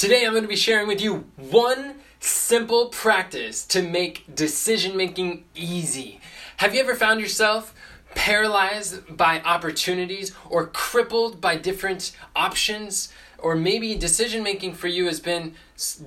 Today I'm going to be sharing with you one simple practice to make decision making easy. Have you ever found yourself paralyzed by opportunities or crippled by different options? Or maybe decision making for you has been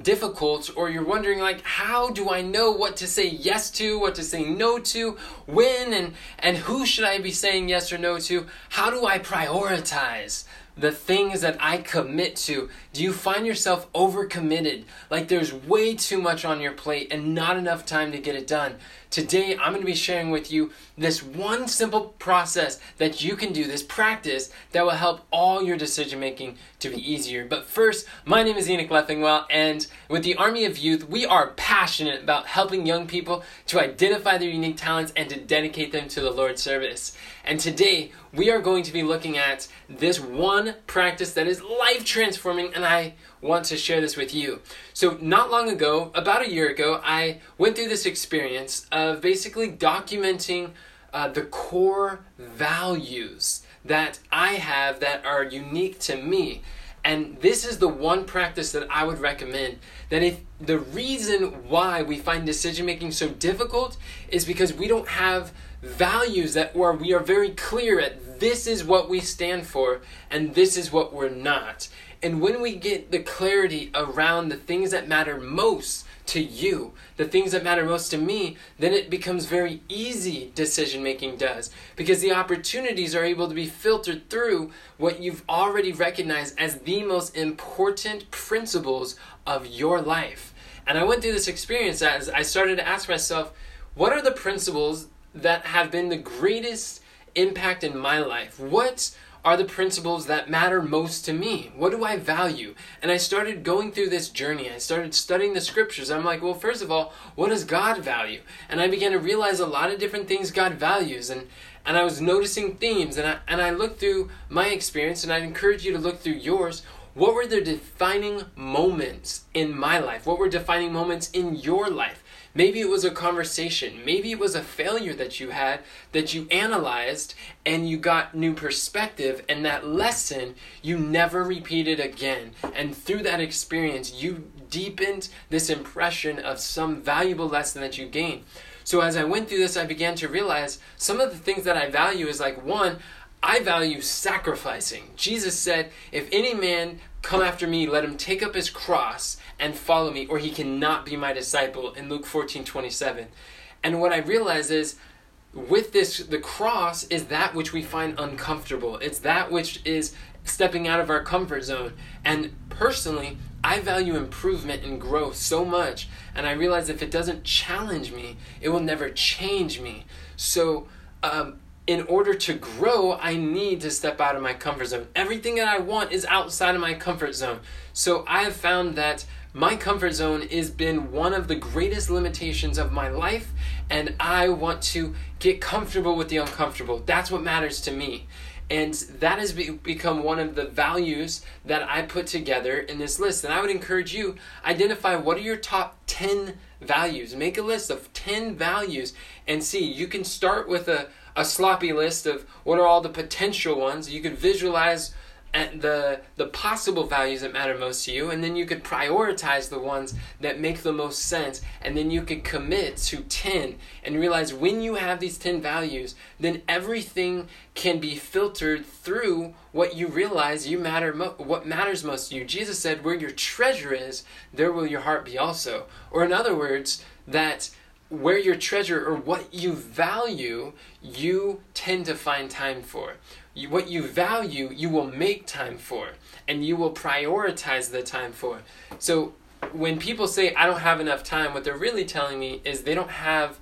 difficult, or you're wondering, like, how do I know what to say yes to, what to say no to, when, and, and who should I be saying yes or no to? How do I prioritize? The things that I commit to, do you find yourself overcommitted? Like there's way too much on your plate and not enough time to get it done? Today, I'm going to be sharing with you this one simple process that you can do, this practice that will help all your decision making to be easier. But first, my name is Enoch Leffingwell, and with the Army of Youth, we are passionate about helping young people to identify their unique talents and to dedicate them to the Lord's service. And today, we are going to be looking at this one practice that is life transforming, and I want to share this with you. So, not long ago, about a year ago, I went through this experience of basically documenting uh, the core values that I have that are unique to me. And this is the one practice that I would recommend that if the reason why we find decision making so difficult is because we don't have values that where we are very clear at this is what we stand for and this is what we're not. And when we get the clarity around the things that matter most to you, the things that matter most to me, then it becomes very easy decision making does because the opportunities are able to be filtered through what you've already recognized as the most important principles of your life. And I went through this experience as I started to ask myself, what are the principles that have been the greatest impact in my life? What are the principles that matter most to me? What do I value? And I started going through this journey. I started studying the scriptures. I'm like, well, first of all, what does God value? And I began to realize a lot of different things God values. And and I was noticing themes and I, and I looked through my experience and I'd encourage you to look through yours. What were the defining moments in my life? What were defining moments in your life? Maybe it was a conversation. Maybe it was a failure that you had that you analyzed and you got new perspective, and that lesson you never repeated again. And through that experience, you deepened this impression of some valuable lesson that you gained. So as I went through this, I began to realize some of the things that I value is like one, I value sacrificing. Jesus said, If any man come after me, let him take up his cross and follow me, or he cannot be my disciple in Luke 14 27. And what I realize is, with this, the cross is that which we find uncomfortable. It's that which is stepping out of our comfort zone. And personally, I value improvement and growth so much. And I realize if it doesn't challenge me, it will never change me. So, um, in order to grow, I need to step out of my comfort zone. Everything that I want is outside of my comfort zone. So I have found that my comfort zone has been one of the greatest limitations of my life, and I want to get comfortable with the uncomfortable. That's what matters to me. And that has become one of the values that I put together in this list. And I would encourage you identify what are your top 10 values. Make a list of 10 values and see. You can start with a a sloppy list of what are all the potential ones. You could visualize uh, the the possible values that matter most to you and then you could prioritize the ones that make the most sense and then you could commit to 10 and realize when you have these 10 values then everything can be filtered through what you realize you matter mo- what matters most to you jesus said where your treasure is there will your heart be also or in other words that where your treasure or what you value, you tend to find time for. You, what you value, you will make time for, and you will prioritize the time for. So when people say, I don't have enough time, what they're really telling me is they don't have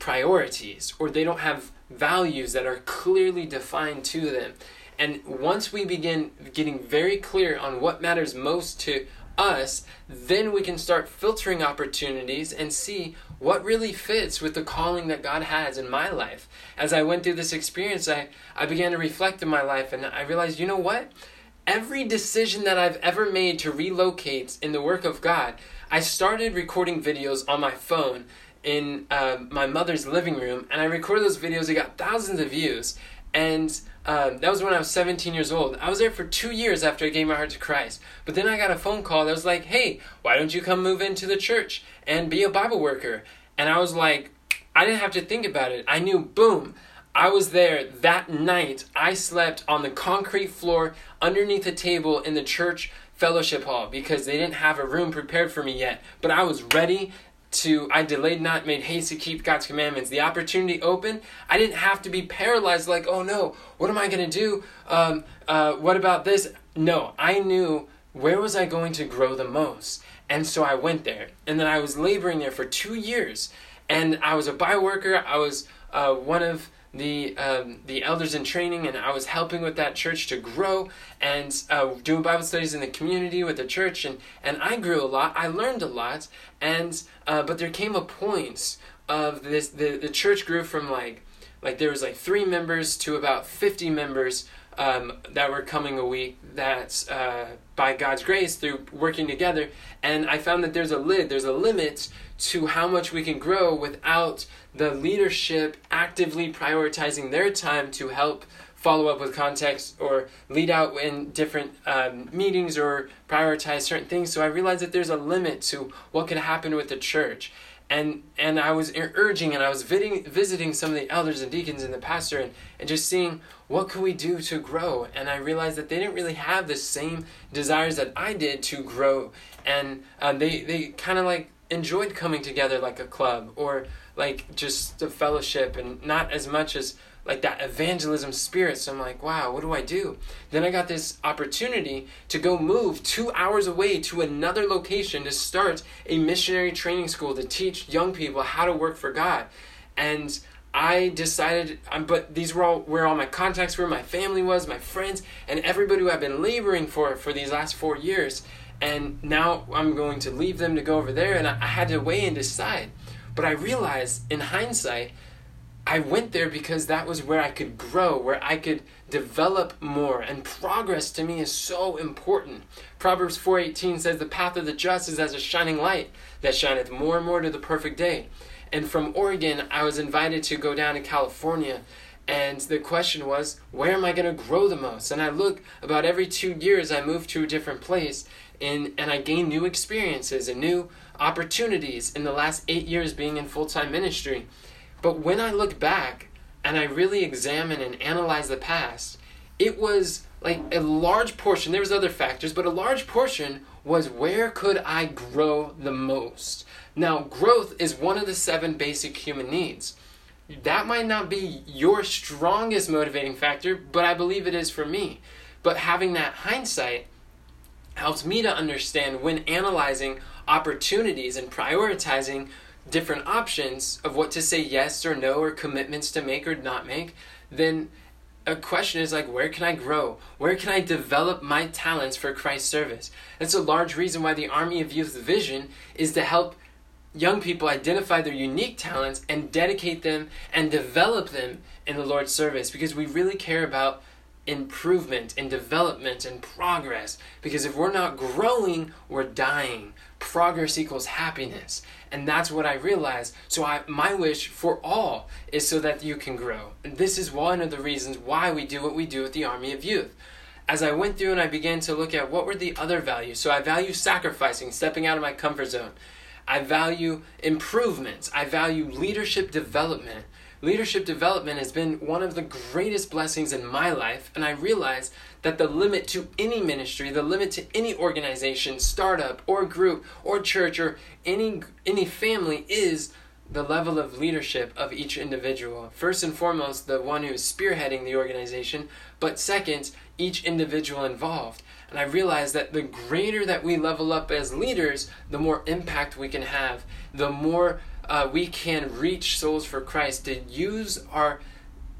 priorities or they don't have values that are clearly defined to them. And once we begin getting very clear on what matters most to us, then we can start filtering opportunities and see what really fits with the calling that God has in my life. As I went through this experience, I, I began to reflect in my life and I realized, you know what? Every decision that I've ever made to relocate in the work of God, I started recording videos on my phone in uh, my mother's living room and I recorded those videos. It got thousands of views. And um, that was when I was 17 years old. I was there for two years after I gave my heart to Christ. But then I got a phone call that was like, hey, why don't you come move into the church and be a Bible worker? And I was like, I didn't have to think about it. I knew, boom. I was there that night. I slept on the concrete floor underneath a table in the church fellowship hall because they didn't have a room prepared for me yet. But I was ready to I delayed not, made haste to keep God's commandments. The opportunity opened. I didn't have to be paralyzed like, oh no, what am I going to do? Um, uh, what about this? No, I knew where was I going to grow the most. And so I went there. And then I was laboring there for two years. And I was a by Bible worker. I was uh, one of the um, the elders in training, and I was helping with that church to grow and uh, doing Bible studies in the community with the church, and and I grew a lot. I learned a lot, and uh, but there came a point of this. The the church grew from like like there was like three members to about fifty members um, that were coming a week. That's uh, by God's grace through working together, and I found that there's a lid, there's a limit to how much we can grow without the leadership actively prioritizing their time to help follow up with context or lead out in different um, meetings or prioritize certain things. So I realized that there's a limit to what could happen with the church. And, and I was urging and I was visiting, visiting some of the elders and deacons and the pastor and, and just seeing what could we do to grow. And I realized that they didn't really have the same desires that I did to grow. And uh, they, they kind of like enjoyed coming together like a club or like just a fellowship and not as much as like that evangelism spirit. So I'm like, wow, what do I do? Then I got this opportunity to go move two hours away to another location to start a missionary training school to teach young people how to work for God. And I decided, um, but these were all where all my contacts were, my family was, my friends, and everybody who I've been laboring for for these last four years and now I'm going to leave them to go over there, and I, I had to weigh and decide. But I realized in hindsight, I went there because that was where I could grow, where I could develop more, and progress to me is so important. Proverbs 4:18 says, "The path of the just is as a shining light that shineth more and more to the perfect day." And from Oregon, I was invited to go down to California, and the question was, where am I going to grow the most? And I look about every two years, I move to a different place, and, and I gain new experiences and new opportunities in the last eight years being in full time ministry. But when I look back and I really examine and analyze the past, it was like a large portion, there was other factors, but a large portion was where could I grow the most? Now, growth is one of the seven basic human needs. That might not be your strongest motivating factor, but I believe it is for me. But having that hindsight, helps me to understand when analyzing opportunities and prioritizing different options of what to say yes or no or commitments to make or not make, then a question is like, where can I grow? Where can I develop my talents for Christ's service? That's a large reason why the Army of Youth vision is to help young people identify their unique talents and dedicate them and develop them in the Lord's service because we really care about improvement and development and progress. Because if we're not growing, we're dying. Progress equals happiness. And that's what I realized. So I, my wish for all is so that you can grow. And this is one of the reasons why we do what we do with the Army of Youth. As I went through and I began to look at what were the other values. So I value sacrificing, stepping out of my comfort zone. I value improvements. I value leadership development leadership development has been one of the greatest blessings in my life, and I realize that the limit to any ministry, the limit to any organization, startup, or group, or church, or any any family is the level of leadership of each individual. First and foremost, the one who's spearheading the organization, but second, each individual involved. And I realize that the greater that we level up as leaders, the more impact we can have, the more uh, we can reach souls for Christ, to use our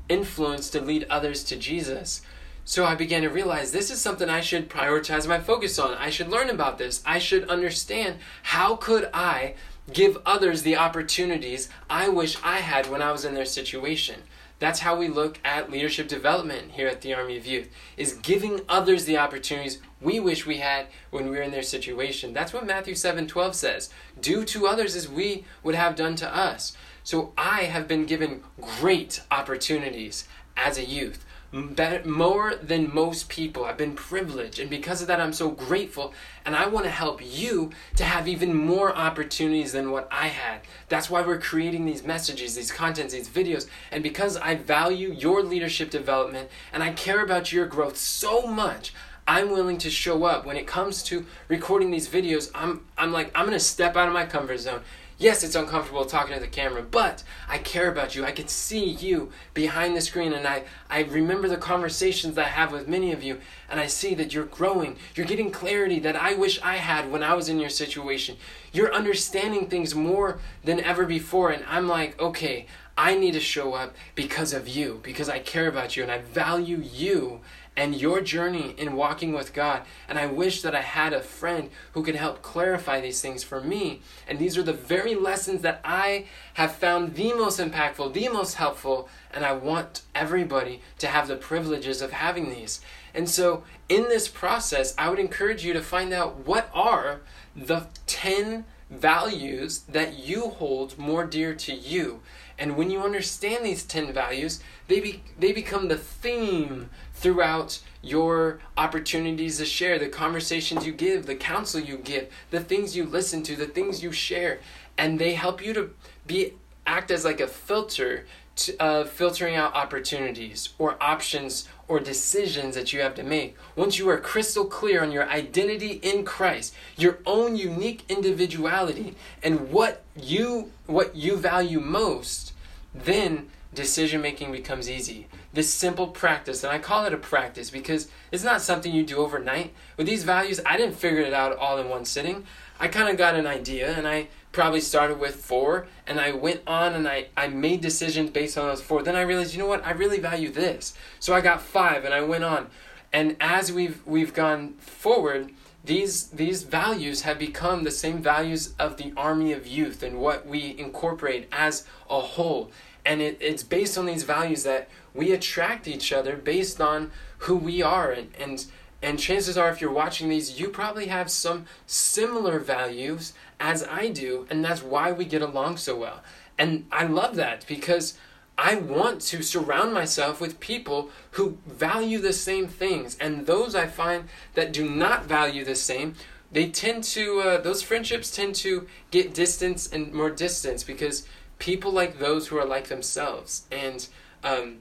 influence to lead others to Jesus. So I began to realize this is something I should prioritize my focus on. I should learn about this. I should understand how could I give others the opportunities I wish I had when I was in their situation. That's how we look at leadership development here at the Army of Youth, is giving others the opportunities we wish we had when we were in their situation. That's what Matthew 7 12 says. Do to others as we would have done to us. So I have been given great opportunities as a youth better, more than most people. I've been privileged, and because of that, I'm so grateful. And I want to help you to have even more opportunities than what I had. That's why we're creating these messages, these contents, these videos. And because I value your leadership development and I care about your growth so much, I'm willing to show up when it comes to recording these videos. I'm I'm like I'm going to step out of my comfort zone Yes, it's uncomfortable talking to the camera, but I care about you. I can see you behind the screen, and I, I remember the conversations I have with many of you, and I see that you're growing. You're getting clarity that I wish I had when I was in your situation. You're understanding things more than ever before, and I'm like, okay, I need to show up because of you, because I care about you, and I value you and your journey in walking with God. And I wish that I had a friend who could help clarify these things for me. And these are the very lessons that I have found the most impactful, the most helpful, and I want everybody to have the privileges of having these. And so, in this process, I would encourage you to find out what are the 10 values that you hold more dear to you. And when you understand these 10 values, they, be, they become the theme throughout your opportunities to share, the conversations you give, the counsel you give, the things you listen to, the things you share, and they help you to be act as like a filter to, uh, filtering out opportunities or options or decisions that you have to make. Once you are crystal clear on your identity in Christ, your own unique individuality, and what you what you value most, then decision making becomes easy. This simple practice, and I call it a practice because it's not something you do overnight. With these values, I didn't figure it out all in one sitting. I kind of got an idea and I probably started with four and I went on and I, I made decisions based on those four. Then I realized, you know what, I really value this. So I got five and I went on. And as we've we've gone forward, these these values have become the same values of the army of youth and what we incorporate as a whole and it, it's based on these values that we attract each other based on who we are. And, and and chances are if you're watching these you probably have some similar values as I do and that's why we get along so well. And I love that because I want to surround myself with people who value the same things. And those I find that do not value the same they tend to uh, those friendships tend to get distance and more distance because people like those who are like themselves. And um,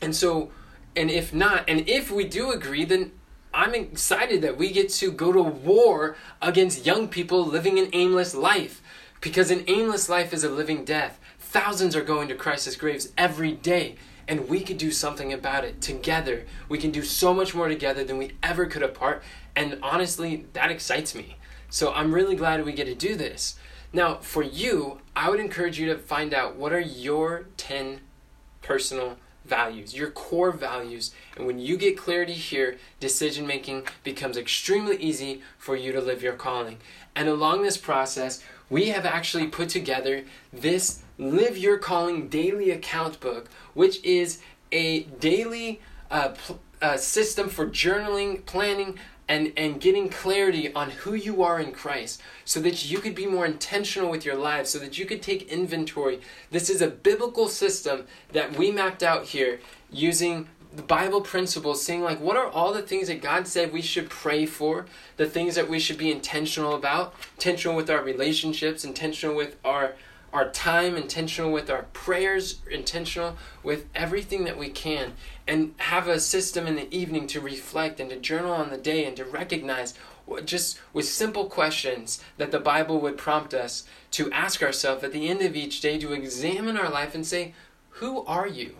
and so and if not and if we do agree then i'm excited that we get to go to war against young people living an aimless life. Because an aimless life is a living death. Thousands are going to Christless graves every day and we could do something about it together. We can do so much more together than we ever could apart and honestly that excites me. So i'm really glad we get to do this now, for you, I would encourage you to find out what are your 10 personal values, your core values. And when you get clarity here, decision making becomes extremely easy for you to live your calling. And along this process, we have actually put together this Live Your Calling daily account book, which is a daily uh, pl- uh, system for journaling, planning, and, and getting clarity on who you are in Christ so that you could be more intentional with your lives, so that you could take inventory. This is a biblical system that we mapped out here using the Bible principles, saying, like, what are all the things that God said we should pray for, the things that we should be intentional about, intentional with our relationships, intentional with our our time, intentional with our prayers, intentional with everything that we can, and have a system in the evening to reflect and to journal on the day and to recognize just with simple questions that the Bible would prompt us to ask ourselves at the end of each day to examine our life and say, Who are you?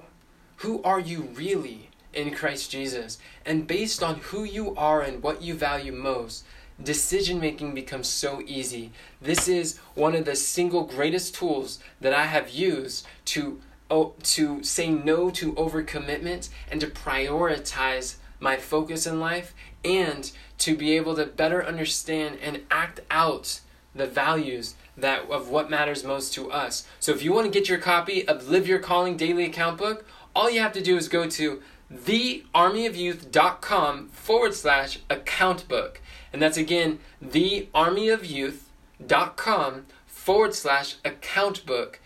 Who are you really in Christ Jesus? And based on who you are and what you value most, decision making becomes so easy. This is one of the single greatest tools that I have used to oh, to say no to overcommitment and to prioritize my focus in life and to be able to better understand and act out the values that of what matters most to us. So if you want to get your copy of Live Your Calling Daily Account Book, all you have to do is go to thearmyofyouth.com forward slash account book. And that's again thearmyofyouth.com forward slash account book.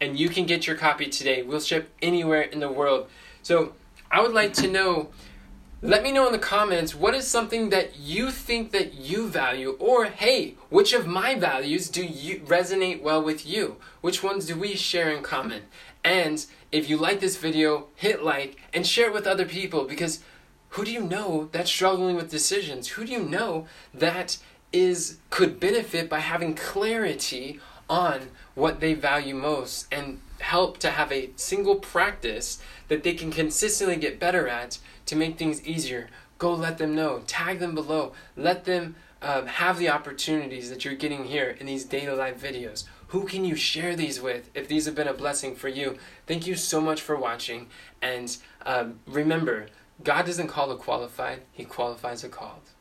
And you can get your copy today. We'll ship anywhere in the world. So I would like to know. Let me know in the comments what is something that you think that you value, or hey, which of my values do you resonate well with you? Which ones do we share in common? And if you like this video, hit like and share it with other people because who do you know that's struggling with decisions? Who do you know that is could benefit by having clarity on what they value most and help to have a single practice that they can consistently get better at to make things easier. Go let them know. Tag them below. Let them um, have the opportunities that you're getting here in these daily life videos. Who can you share these with if these have been a blessing for you? Thank you so much for watching. And um, remember, God doesn't call the qualified, He qualifies the called.